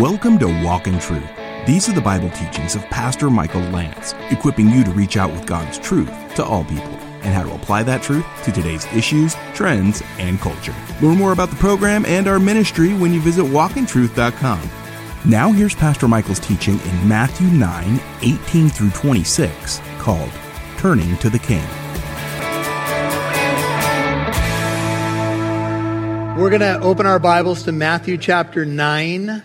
Welcome to Walk in Truth. These are the Bible teachings of Pastor Michael Lantz, equipping you to reach out with God's truth to all people and how to apply that truth to today's issues, trends, and culture. Learn more about the program and our ministry when you visit walkintruth.com. Now here's Pastor Michael's teaching in Matthew 9, 18 through 26, called Turning to the King. We're going to open our Bibles to Matthew chapter 9.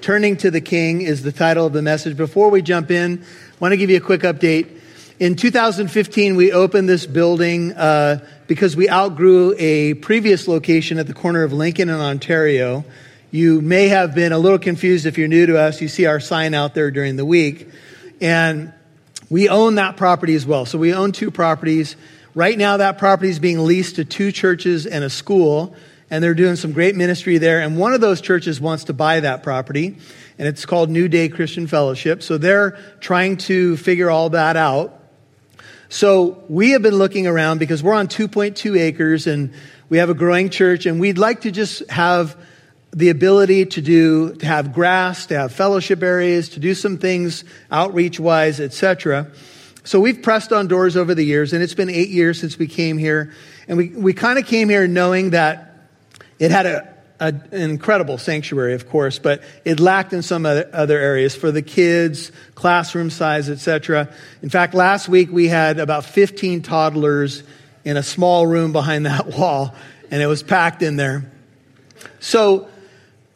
Turning to the King is the title of the message. Before we jump in, I want to give you a quick update. In 2015, we opened this building uh, because we outgrew a previous location at the corner of Lincoln and Ontario. You may have been a little confused if you're new to us. You see our sign out there during the week. And we own that property as well. So we own two properties. Right now, that property is being leased to two churches and a school and they're doing some great ministry there. And one of those churches wants to buy that property, and it's called New Day Christian Fellowship. So they're trying to figure all that out. So we have been looking around because we're on 2.2 acres and we have a growing church, and we'd like to just have the ability to do to have grass, to have fellowship areas, to do some things outreach wise, etc. So we've pressed on doors over the years, and it's been eight years since we came here, and we, we kind of came here knowing that it had a, a, an incredible sanctuary, of course, but it lacked in some other, other areas for the kids, classroom size, etc. In fact, last week we had about 15 toddlers in a small room behind that wall, and it was packed in there. So,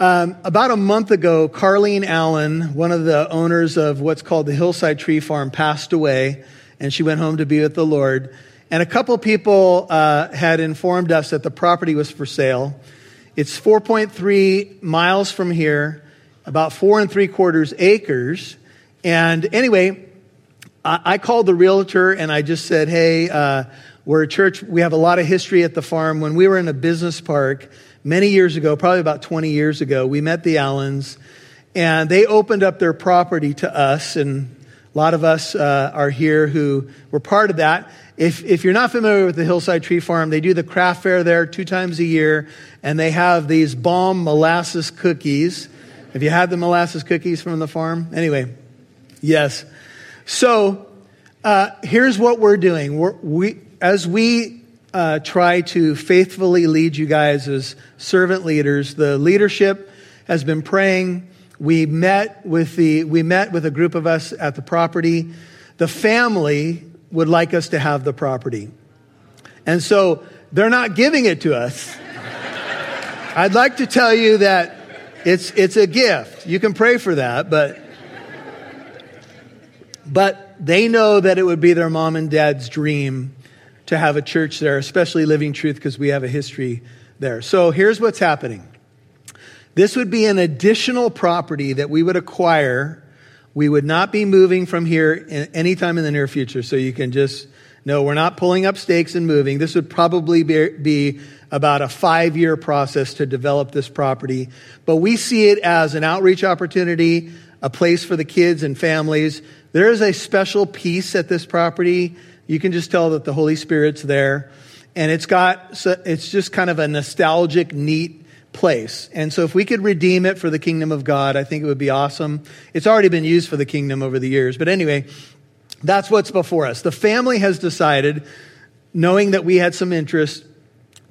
um, about a month ago, Carlene Allen, one of the owners of what's called the Hillside Tree Farm, passed away, and she went home to be with the Lord. And a couple people uh, had informed us that the property was for sale. It's 4.3 miles from here, about four and three quarters acres. And anyway, I, I called the realtor and I just said, hey, uh, we're a church. We have a lot of history at the farm. When we were in a business park many years ago, probably about 20 years ago, we met the Allens and they opened up their property to us. And a lot of us uh, are here who were part of that. If, if you're not familiar with the Hillside Tree Farm, they do the craft fair there two times a year, and they have these bomb molasses cookies. Have you had the molasses cookies from the farm? Anyway, yes. So uh, here's what we're doing. We're, we, as we uh, try to faithfully lead you guys as servant leaders, the leadership has been praying. We met with the we met with a group of us at the property. The family would like us to have the property. And so they're not giving it to us. I'd like to tell you that it's, it's a gift. You can pray for that, but, but they know that it would be their mom and dad's dream to have a church there, especially Living Truth, because we have a history there. So here's what's happening. This would be an additional property that we would acquire we would not be moving from here anytime in the near future. So you can just know we're not pulling up stakes and moving. This would probably be, be about a five year process to develop this property. But we see it as an outreach opportunity, a place for the kids and families. There is a special piece at this property. You can just tell that the Holy Spirit's there. And it's got, it's just kind of a nostalgic, neat place. And so if we could redeem it for the kingdom of God, I think it would be awesome. It's already been used for the kingdom over the years. But anyway, that's what's before us. The family has decided, knowing that we had some interest,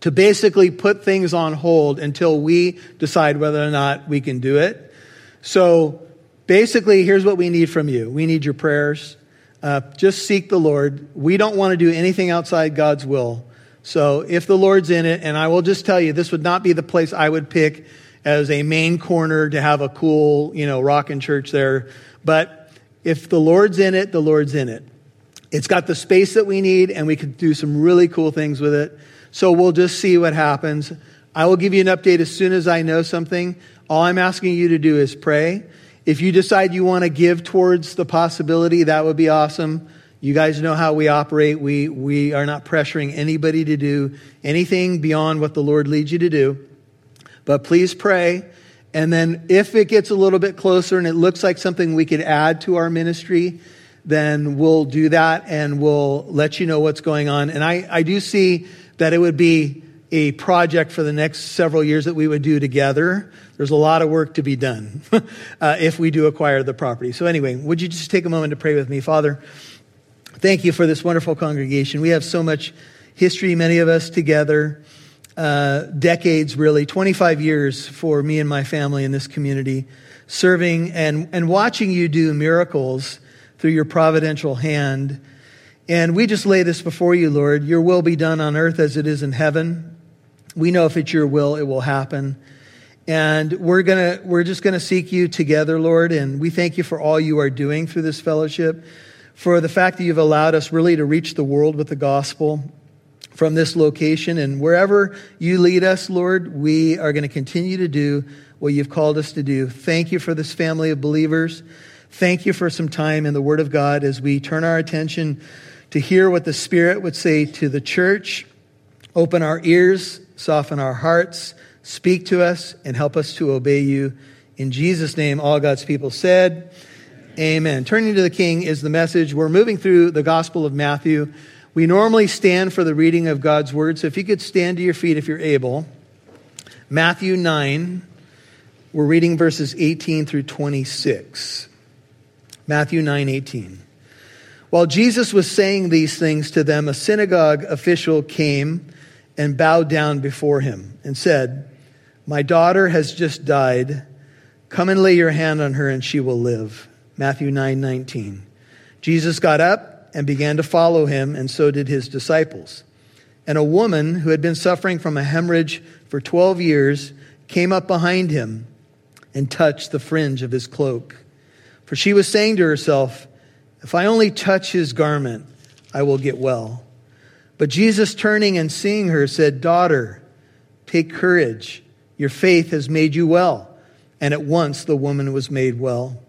to basically put things on hold until we decide whether or not we can do it. So basically, here's what we need from you we need your prayers. Uh, just seek the Lord. We don't want to do anything outside God's will. So if the Lord's in it, and I will just tell you, this would not be the place I would pick as a main corner to have a cool, you know, rockin' church there. But if the Lord's in it, the Lord's in it. It's got the space that we need, and we could do some really cool things with it. So we'll just see what happens. I will give you an update as soon as I know something. All I'm asking you to do is pray. If you decide you want to give towards the possibility, that would be awesome. You guys know how we operate. We, we are not pressuring anybody to do anything beyond what the Lord leads you to do. But please pray. And then if it gets a little bit closer and it looks like something we could add to our ministry, then we'll do that and we'll let you know what's going on. And I, I do see that it would be a project for the next several years that we would do together. There's a lot of work to be done uh, if we do acquire the property. So, anyway, would you just take a moment to pray with me? Father, thank you for this wonderful congregation. We have so much history, many of us together, uh, decades really, 25 years for me and my family in this community, serving and, and watching you do miracles through your providential hand. And we just lay this before you, Lord. Your will be done on earth as it is in heaven. We know if it's your will, it will happen. And we're gonna, we're just gonna seek you together, Lord. And we thank you for all you are doing through this fellowship, for the fact that you've allowed us really to reach the world with the gospel from this location. And wherever you lead us, Lord, we are going to continue to do what you've called us to do. Thank you for this family of believers. Thank you for some time in the Word of God as we turn our attention to hear what the Spirit would say to the church. Open our ears, soften our hearts, speak to us, and help us to obey you. In Jesus' name, all God's people said, Amen. Turning to the King is the message. We're moving through the Gospel of Matthew. We normally stand for the reading of God's word, so if you could stand to your feet if you're able. Matthew 9, we're reading verses 18 through 26. Matthew 9, 18. While Jesus was saying these things to them, a synagogue official came and bowed down before him and said, My daughter has just died. Come and lay your hand on her and she will live. Matthew 9, 19. Jesus got up and began to follow him, and so did his disciples. And a woman who had been suffering from a hemorrhage for 12 years came up behind him and touched the fringe of his cloak. For she was saying to herself, If I only touch his garment, I will get well. But Jesus, turning and seeing her, said, Daughter, take courage. Your faith has made you well. And at once the woman was made well.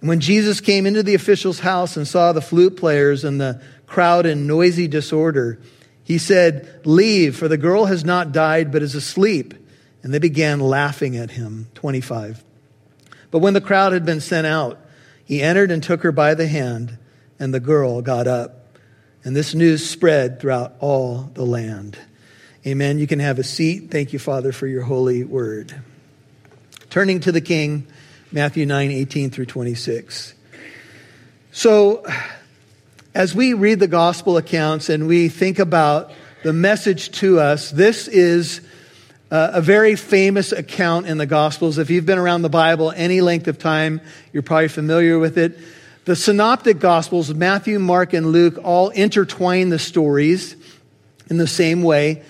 And when Jesus came into the official's house and saw the flute players and the crowd in noisy disorder, he said, Leave, for the girl has not died, but is asleep. And they began laughing at him. 25. But when the crowd had been sent out, he entered and took her by the hand, and the girl got up. And this news spread throughout all the land. Amen. You can have a seat. Thank you, Father, for your holy word. Turning to the king. Matthew 9, 18 through 26. So, as we read the gospel accounts and we think about the message to us, this is a very famous account in the Gospels. If you've been around the Bible any length of time, you're probably familiar with it. The Synoptic Gospels, Matthew, Mark, and Luke, all intertwine the stories in the same way.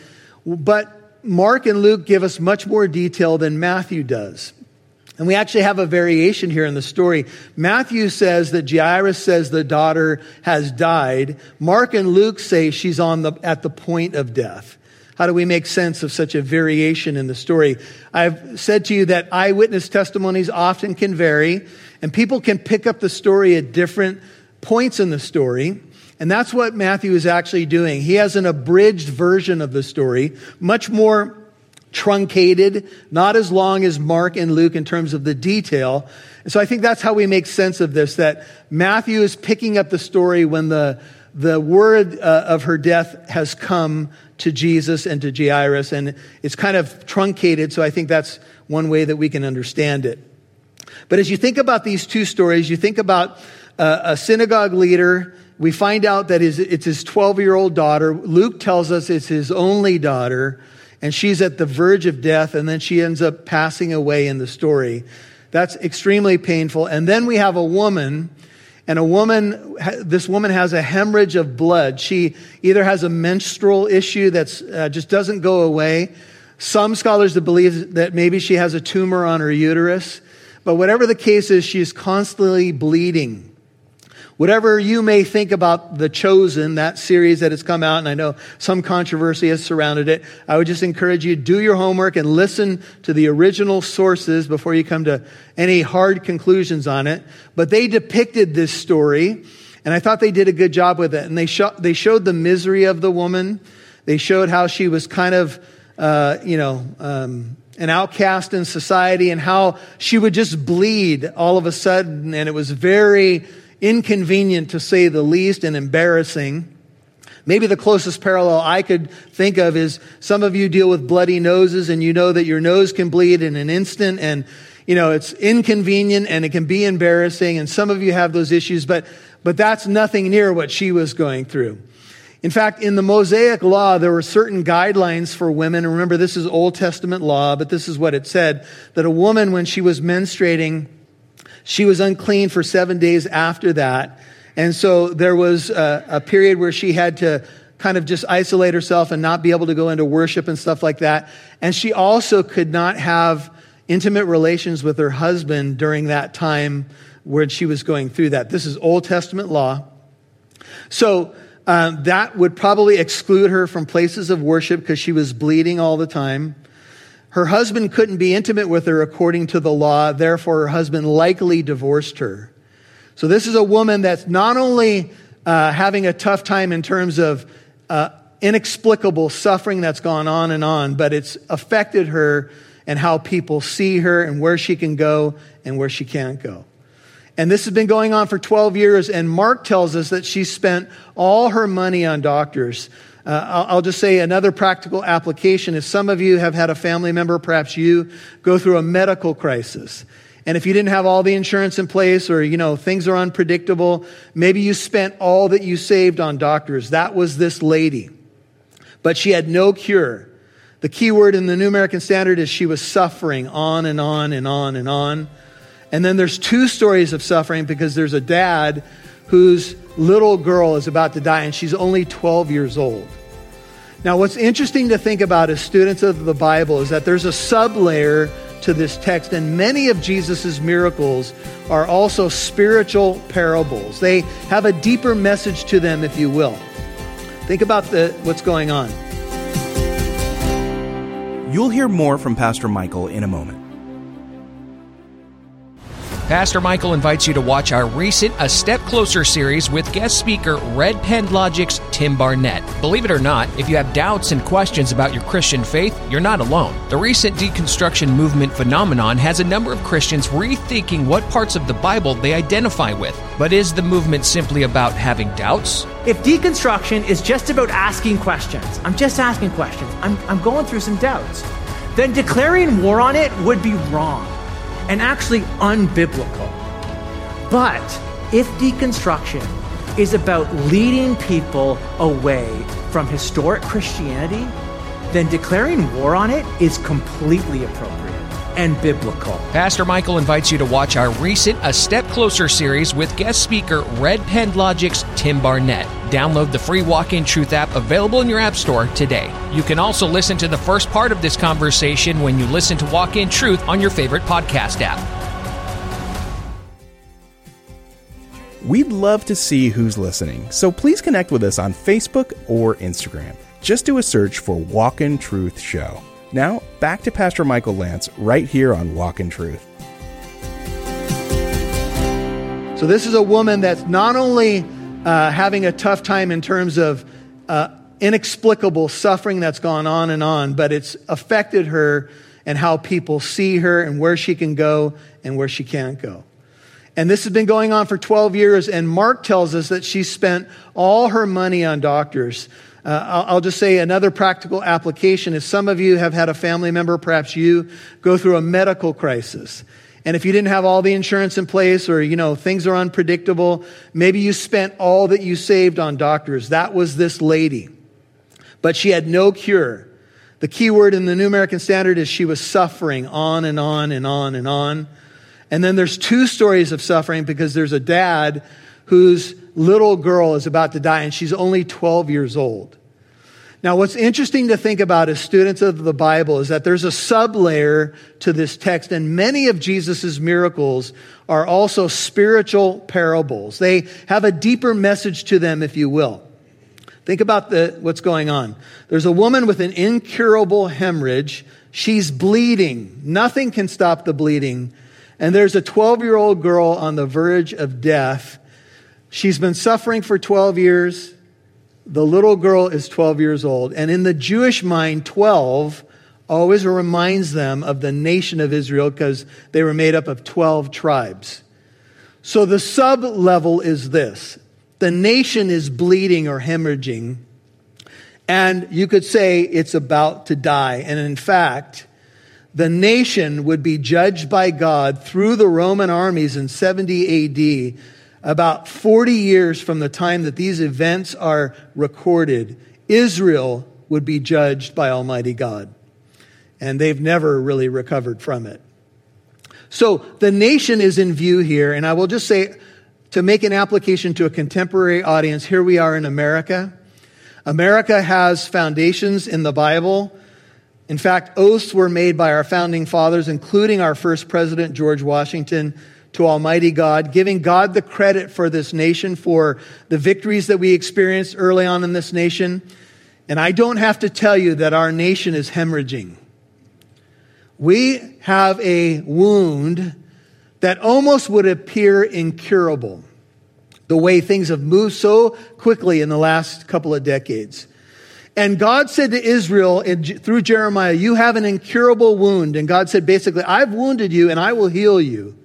But Mark and Luke give us much more detail than Matthew does. And we actually have a variation here in the story. Matthew says that Jairus says the daughter has died. Mark and Luke say she's on the, at the point of death. How do we make sense of such a variation in the story? I've said to you that eyewitness testimonies often can vary, and people can pick up the story at different points in the story. And that's what Matthew is actually doing. He has an abridged version of the story, much more truncated, not as long as Mark and Luke in terms of the detail. And so I think that's how we make sense of this, that Matthew is picking up the story when the, the word uh, of her death has come to Jesus and to Jairus, and it's kind of truncated, so I think that's one way that we can understand it. But as you think about these two stories, you think about uh, a synagogue leader. We find out that it's his 12 year old daughter. Luke tells us it's his only daughter and she's at the verge of death, and then she ends up passing away in the story. That's extremely painful. And then we have a woman, and a woman, this woman has a hemorrhage of blood. She either has a menstrual issue that uh, just doesn't go away. Some scholars believe that maybe she has a tumor on her uterus. But whatever the case is, she's constantly bleeding. Whatever you may think about The Chosen, that series that has come out, and I know some controversy has surrounded it, I would just encourage you to do your homework and listen to the original sources before you come to any hard conclusions on it. But they depicted this story, and I thought they did a good job with it. And they, they showed the misery of the woman. They showed how she was kind of, uh, you know, um, an outcast in society and how she would just bleed all of a sudden. And it was very inconvenient to say the least and embarrassing. Maybe the closest parallel I could think of is some of you deal with bloody noses and you know that your nose can bleed in an instant and you know, it's inconvenient and it can be embarrassing and some of you have those issues, but, but that's nothing near what she was going through. In fact, in the Mosaic law, there were certain guidelines for women. Remember, this is Old Testament law, but this is what it said that a woman, when she was menstruating, she was unclean for seven days after that. And so there was a, a, period where she had to kind of just isolate herself and not be able to go into worship and stuff like that. And she also could not have intimate relations with her husband during that time when she was going through that. This is Old Testament law. So um, that would probably exclude her from places of worship because she was bleeding all the time. Her husband couldn't be intimate with her according to the law, therefore, her husband likely divorced her. So, this is a woman that's not only uh, having a tough time in terms of uh, inexplicable suffering that's gone on and on, but it's affected her and how people see her and where she can go and where she can't go. And this has been going on for 12 years, and Mark tells us that she spent all her money on doctors. Uh, I'll, I'll, just say another practical application is some of you have had a family member, perhaps you, go through a medical crisis. And if you didn't have all the insurance in place or, you know, things are unpredictable, maybe you spent all that you saved on doctors. That was this lady. But she had no cure. The key word in the New American Standard is she was suffering on and on and on and on. And then there's two stories of suffering because there's a dad whose little girl is about to die and she's only 12 years old. Now, what's interesting to think about as students of the Bible is that there's a sublayer to this text, and many of Jesus' miracles are also spiritual parables. They have a deeper message to them, if you will. Think about the, what's going on. You'll hear more from Pastor Michael in a moment. Pastor Michael invites you to watch our recent A Step Closer series with guest speaker Red Pen Logic's Tim Barnett. Believe it or not, if you have doubts and questions about your Christian faith, you're not alone. The recent deconstruction movement phenomenon has a number of Christians rethinking what parts of the Bible they identify with. But is the movement simply about having doubts? If deconstruction is just about asking questions, I'm just asking questions, I'm, I'm going through some doubts, then declaring war on it would be wrong and actually unbiblical. But if deconstruction is about leading people away from historic Christianity, then declaring war on it is completely appropriate and biblical. Pastor Michael invites you to watch our recent A Step Closer series with guest speaker Red Pen Logic's Tim Barnett. Download the free Walk in Truth app available in your App Store today. You can also listen to the first part of this conversation when you listen to Walk in Truth on your favorite podcast app. We'd love to see who's listening, so please connect with us on Facebook or Instagram. Just do a search for Walk in Truth Show. Now, back to Pastor Michael Lantz right here on Walk in Truth. So, this is a woman that's not only uh, having a tough time in terms of uh, inexplicable suffering that's gone on and on, but it's affected her and how people see her and where she can go and where she can't go. And this has been going on for 12 years, and Mark tells us that she spent all her money on doctors. Uh, I'll, I'll, just say another practical application is some of you have had a family member, perhaps you, go through a medical crisis. And if you didn't have all the insurance in place or, you know, things are unpredictable, maybe you spent all that you saved on doctors. That was this lady. But she had no cure. The key word in the New American Standard is she was suffering on and on and on and on. And then there's two stories of suffering because there's a dad whose little girl is about to die and she's only 12 years old. Now, what's interesting to think about as students of the Bible is that there's a sublayer to this text, and many of Jesus' miracles are also spiritual parables. They have a deeper message to them, if you will. Think about the, what's going on. There's a woman with an incurable hemorrhage. She's bleeding. Nothing can stop the bleeding. And there's a 12 year old girl on the verge of death She's been suffering for 12 years. The little girl is 12 years old. And in the Jewish mind, 12 always reminds them of the nation of Israel because they were made up of 12 tribes. So the sub level is this the nation is bleeding or hemorrhaging, And you could say it's about to die. And in fact, the nation would be judged by God through the Roman armies in 70 AD, about 40 years from the time that these events are recorded. Israel would be judged by Almighty God. And they've never really recovered from it. So the nation is in view here, and I will just say to make an application to a contemporary audience, here we are in America. America has foundations in the Bible. In fact, oaths were made by our founding fathers, including our first president, George Washington, to Almighty God, giving God the credit for this nation, for the victories that we experienced early on in this nation. And I don't have to tell you that our nation is hemorrhaging. We have a wound that almost would appear incurable, the way things have moved so quickly in the last couple of decades. And God said to Israel through Jeremiah, You have an incurable wound. And God said basically, I've wounded you and I will heal you.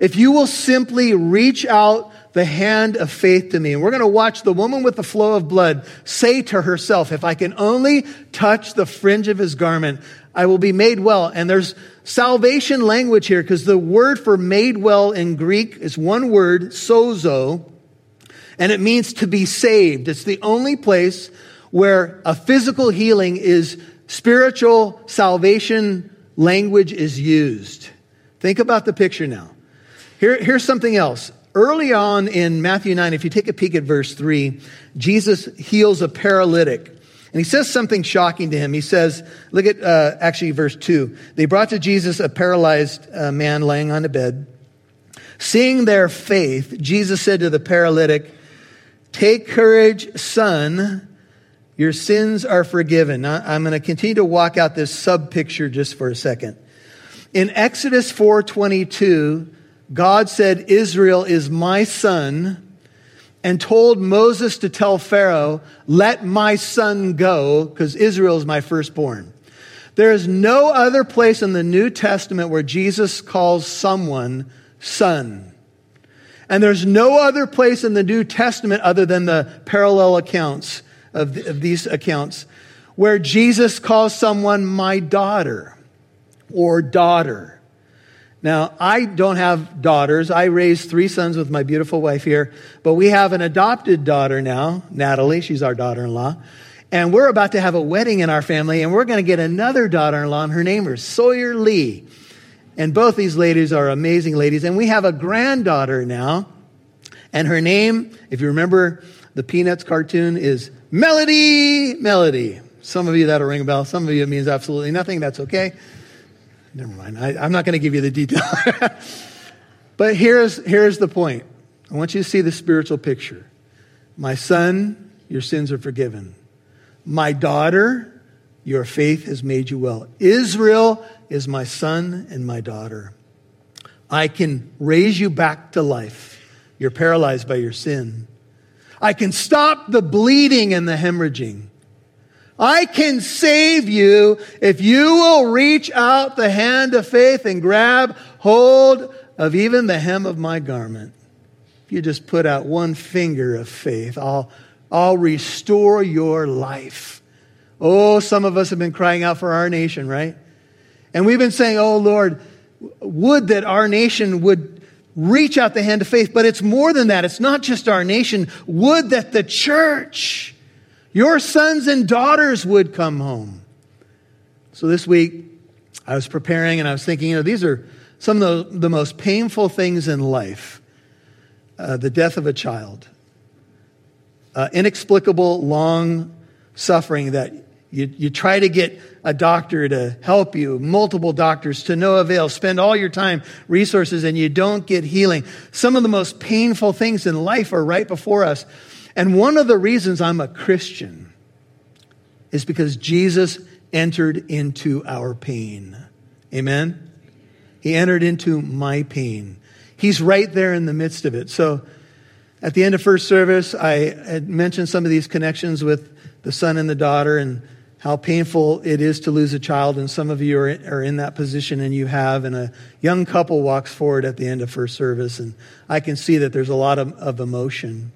If you will simply reach out the hand of faith to me. And we're going to watch the woman with the flow of blood say to herself, If I can only touch the fringe of his garment, I will be made well. And there's salvation language here because the word for made well in Greek is one word, sozo, and it means to be saved. It's the only place where a physical healing is spiritual salvation language is used. Think about the picture now. Here, here's something else. Early on in Matthew 9, if you take a peek at verse 3, Jesus heals a paralytic. And he says something shocking to him. He says, look at uh, actually verse 2. They brought to Jesus a paralyzed uh, man laying on a bed. Seeing their faith, Jesus said to the paralytic, Take courage, son. Your sins are forgiven. Now, I'm going to continue to walk out this sub picture just for a second. In Exodus 4:22, God said, "Israel is my son." and told Moses to tell Pharaoh, Let my son go, because Israel is my firstborn. There is no other place in the New Testament where Jesus calls someone son. And there's no other place in the New Testament other than the parallel accounts of, the, of these accounts where Jesus calls someone my daughter or daughter. Now, I don't have daughters. I raised three sons with my beautiful wife here, but we have an adopted daughter now, Natalie. She's our daughter in law. And we're about to have a wedding in our family, and we're going to get another daughter in law, and her name is Sawyer Lee. And both these ladies are amazing ladies. And we have a granddaughter now, and her name, if you remember the Peanuts cartoon, is Melody. Melody. Some of you that'll ring a bell. Some of you it means absolutely nothing. That's okay. Never mind. I, am not going to give you the detail. but here's, here's the point. I want you to see the spiritual picture. My son, your sins are forgiven. My daughter, your faith has made you well. Israel is my son and my daughter. I can raise you back to life. You're paralyzed by your sin. I can stop the bleeding and the hemorrhaging. I can save you if you will reach out the hand of faith and grab hold of even the hem of my garment. If you just put out one finger of faith, I'll, I'll restore your life. Oh, some of us have been crying out for our nation, right? And we've been saying, oh Lord, would that our nation would reach out the hand of faith. But it's more than that. It's not just our nation. Would that the church your sons and daughters would come home. So this week, I was preparing and I was thinking, you know, these are some of the, the most painful things in life uh, the death of a child, uh, inexplicable, long suffering that you, you try to get a doctor to help you, multiple doctors to no avail, spend all your time, resources, and you don't get healing. Some of the most painful things in life are right before us. And one of the reasons I'm a Christian is because Jesus entered into our pain. Amen? He entered into my pain. He's right there in the midst of it. So at the end of first service, I had mentioned some of these connections with the son and the daughter and how painful it is to lose a child. And some of you are, in that position and you have. And a young couple walks forward at the end of first service. And I can see that there's a lot of, of emotion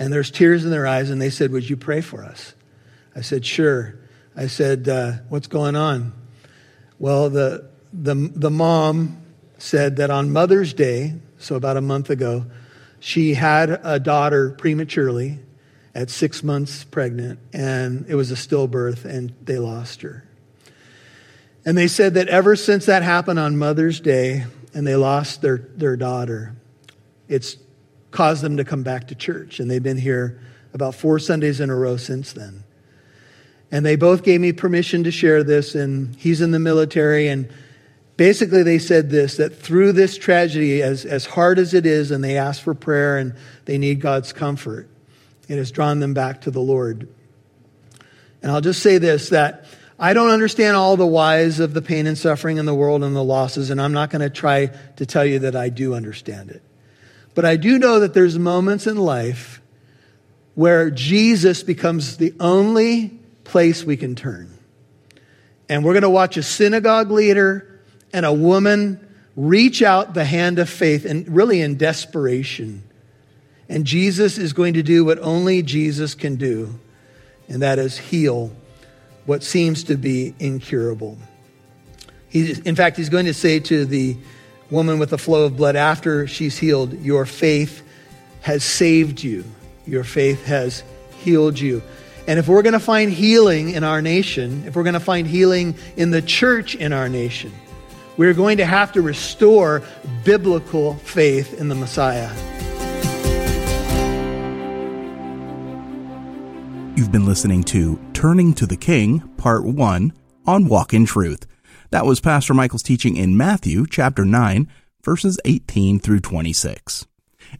and there's tears in their eyes, and they said, Would you pray for us? I said, Sure. I said, uh, What's going on? Well, the, the, the mom said that on Mother's Day, so about a month ago, she had a daughter prematurely at six months pregnant, and it was a stillbirth, and they lost her. And they said that ever since that happened on Mother's Day, and they lost their, their daughter, it's caused them to come back to church. And they've been here about four Sundays in a row since then. And they both gave me permission to share this, and he's in the military. And basically, they said this that through this tragedy, as, as hard as it is, and they ask for prayer and they need God's comfort, it has drawn them back to the Lord. And I'll just say this that I don't understand all the whys of the pain and suffering in the world and the losses, and I'm not going to try to tell you that I do understand it. But I do know that there's moments in life where Jesus becomes the only place we can turn. And we're going to watch a synagogue leader and a woman reach out the hand of faith and really in desperation. And Jesus is going to do what only Jesus can do, and that is heal what seems to be incurable. In fact, he's going to say to the woman with the flow of blood after she's healed, Your faith has saved you. Your faith has healed you. And if we're going to find healing in our nation, if we're going to find healing in the church in our nation, we're going to have to restore biblical faith in the Messiah. You've been listening to Turning to the King, Part 1 on Walk in Truth. That was Pastor Michael's teaching in Matthew chapter 9, verses 18 through 26.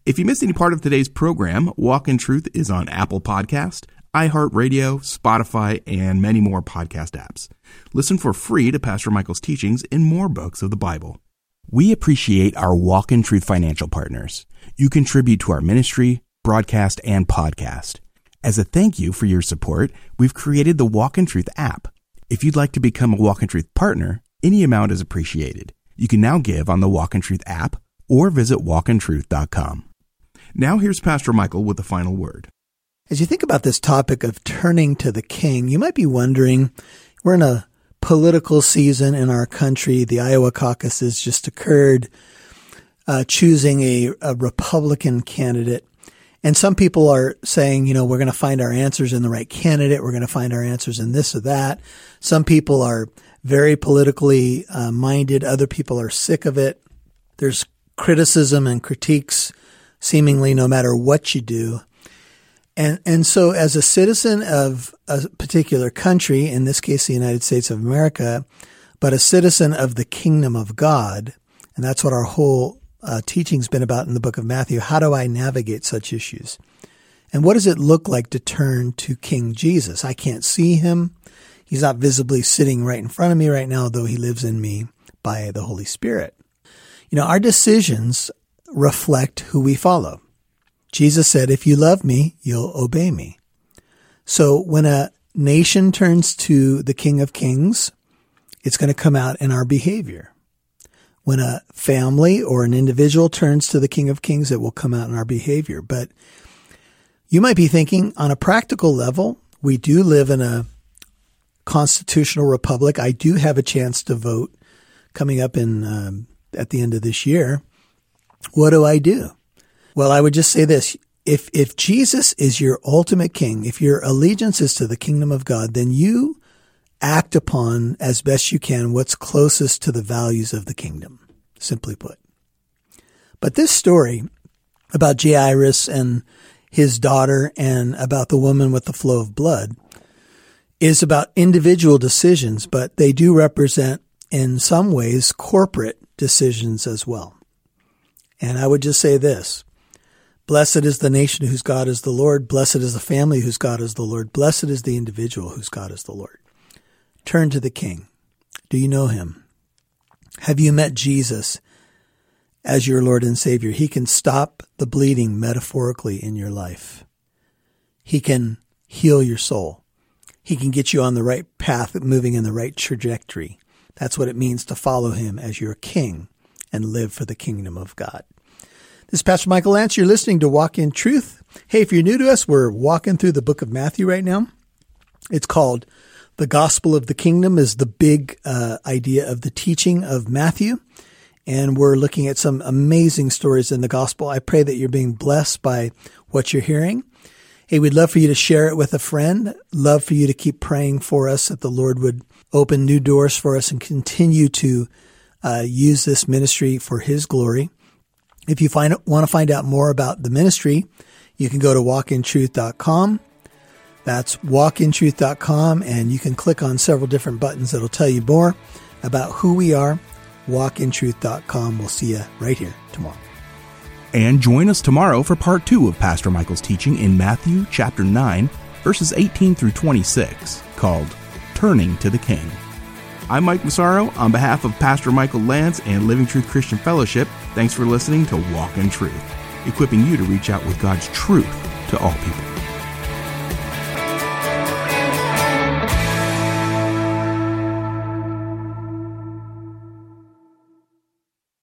If you missed any part of today's program, Walk in Truth is on Apple Podcast, iHeartRadio, Spotify, and many more podcast apps. Listen for free to Pastor Michael's teachings in more books of the Bible. We appreciate our Walk in Truth financial partners. You contribute to our ministry, broadcast, and podcast. As a thank you for your support, we've created the Walk in Truth app. If you'd like to become a Walk in Truth partner, any amount is appreciated. You can now give on the Walk in Truth app or visit walkintruth.com. Now here's Pastor Michael with the final word. As you think about this topic of turning to the king, you might be wondering, we're in a political season in our country. The Iowa caucuses just occurred, uh, choosing a, a Republican candidate. And some people are saying, you know, we're going to find our answers in the right candidate. We're going to find our answers in this or that. Some people are very politically uh, minded. Other people are sick of it. There's criticism and critiques seemingly no matter what you do. And, and so as a citizen of a particular country, in this case, the United States of America, but a citizen of the kingdom of God, and that's what our whole uh, teaching's been about in the book of Matthew. How do I navigate such issues? And what does it look like to turn to King Jesus? I can't see him. He's not visibly sitting right in front of me right now, though he lives in me by the Holy Spirit. You know, our decisions reflect who we follow. Jesus said, if you love me, you'll obey me. So when a nation turns to the King of Kings, it's going to come out in our behavior. When a family or an individual turns to the King of Kings, it will come out in our behavior. But you might be thinking on a practical level, we do live in a constitutional republic. I do have a chance to vote coming up in um, at the end of this year. What do I do? Well, I would just say this. If, if Jesus is your ultimate king, if your allegiance is to the kingdom of God, then you act upon as best you can what's closest to the values of the kingdom, simply put. But this story about Jairus and his daughter and about the woman with the flow of blood is about individual decisions, but they do represent in some ways corporate decisions as well. And I would just say this. Blessed is the nation whose God is the Lord. Blessed is the family whose God is the Lord. Blessed is the individual whose God is the Lord. Turn to the King. Do you know him? Have you met Jesus as your Lord and Savior? He can stop the bleeding metaphorically in your life. He can heal your soul. He can get you on the right path, moving in the right trajectory. That's what it means to follow him as your king and live for the kingdom of God. This is Pastor Michael Lantz. You're listening to Walk in Truth. Hey, if you're new to us, we're walking through the book of Matthew right now. It's called The Gospel of the Kingdom is the big uh, idea of the teaching of Matthew. And we're looking at some amazing stories in the gospel. I pray that you're being blessed by what you're hearing. Hey, we'd love for you to share it with a friend. Love for you to keep praying for us that the Lord would open new doors for us and continue to uh, use this ministry for His glory. If you find, want to find out more about the ministry, you can go to walkintruth.com. That's walkintruth.com, and you can click on several different buttons that'll tell you more about who we are. Walkintruth.com. We'll see you right here tomorrow. And join us tomorrow for part two of Pastor Michael's teaching in Matthew chapter 9, verses 18 through 26, called Turning to the King. I'm Mike Massaro on behalf of Pastor Michael Lantz and Living Truth Christian Fellowship. Thanks for listening to Walk in Truth, equipping you to reach out with God's truth to all people.